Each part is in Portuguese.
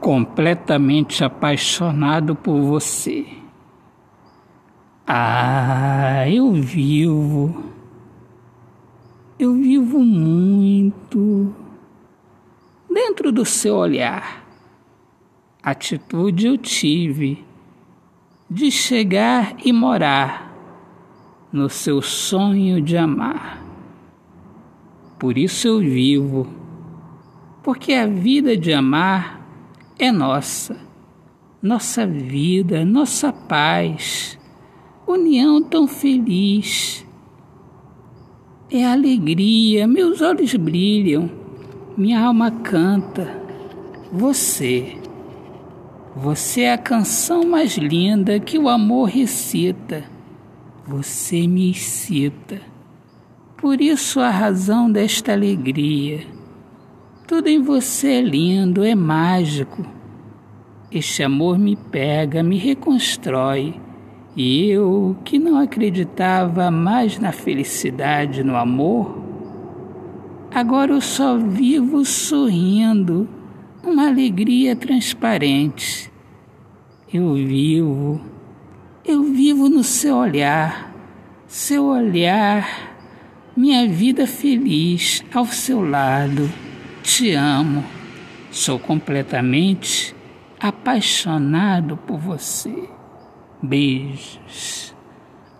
completamente apaixonado por você. Ah, eu vivo. Eu vivo muito dentro do seu olhar. Atitude eu tive de chegar e morar no seu sonho de amar. Por isso eu vivo, porque a vida de amar é nossa, nossa vida, nossa paz, união tão feliz. É alegria, meus olhos brilham, minha alma canta. Você você é a canção mais linda que o amor recita. Você me excita. Por isso a razão desta alegria. Tudo em você é lindo, é mágico. Este amor me pega, me reconstrói. E eu, que não acreditava mais na felicidade, no amor, agora eu só vivo sorrindo uma alegria transparente. Eu vivo, eu vivo no seu olhar, seu olhar, minha vida feliz ao seu lado. Te amo, sou completamente apaixonado por você. Beijos.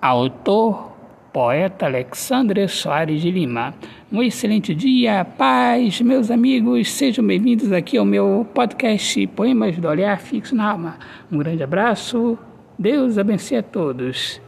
Autor, poeta Alexandre Soares de Lima. Um excelente dia, paz, meus amigos, sejam bem-vindos aqui ao meu podcast Poemas do Olhar Fixo na Alma. Um grande abraço, Deus abençoe a todos.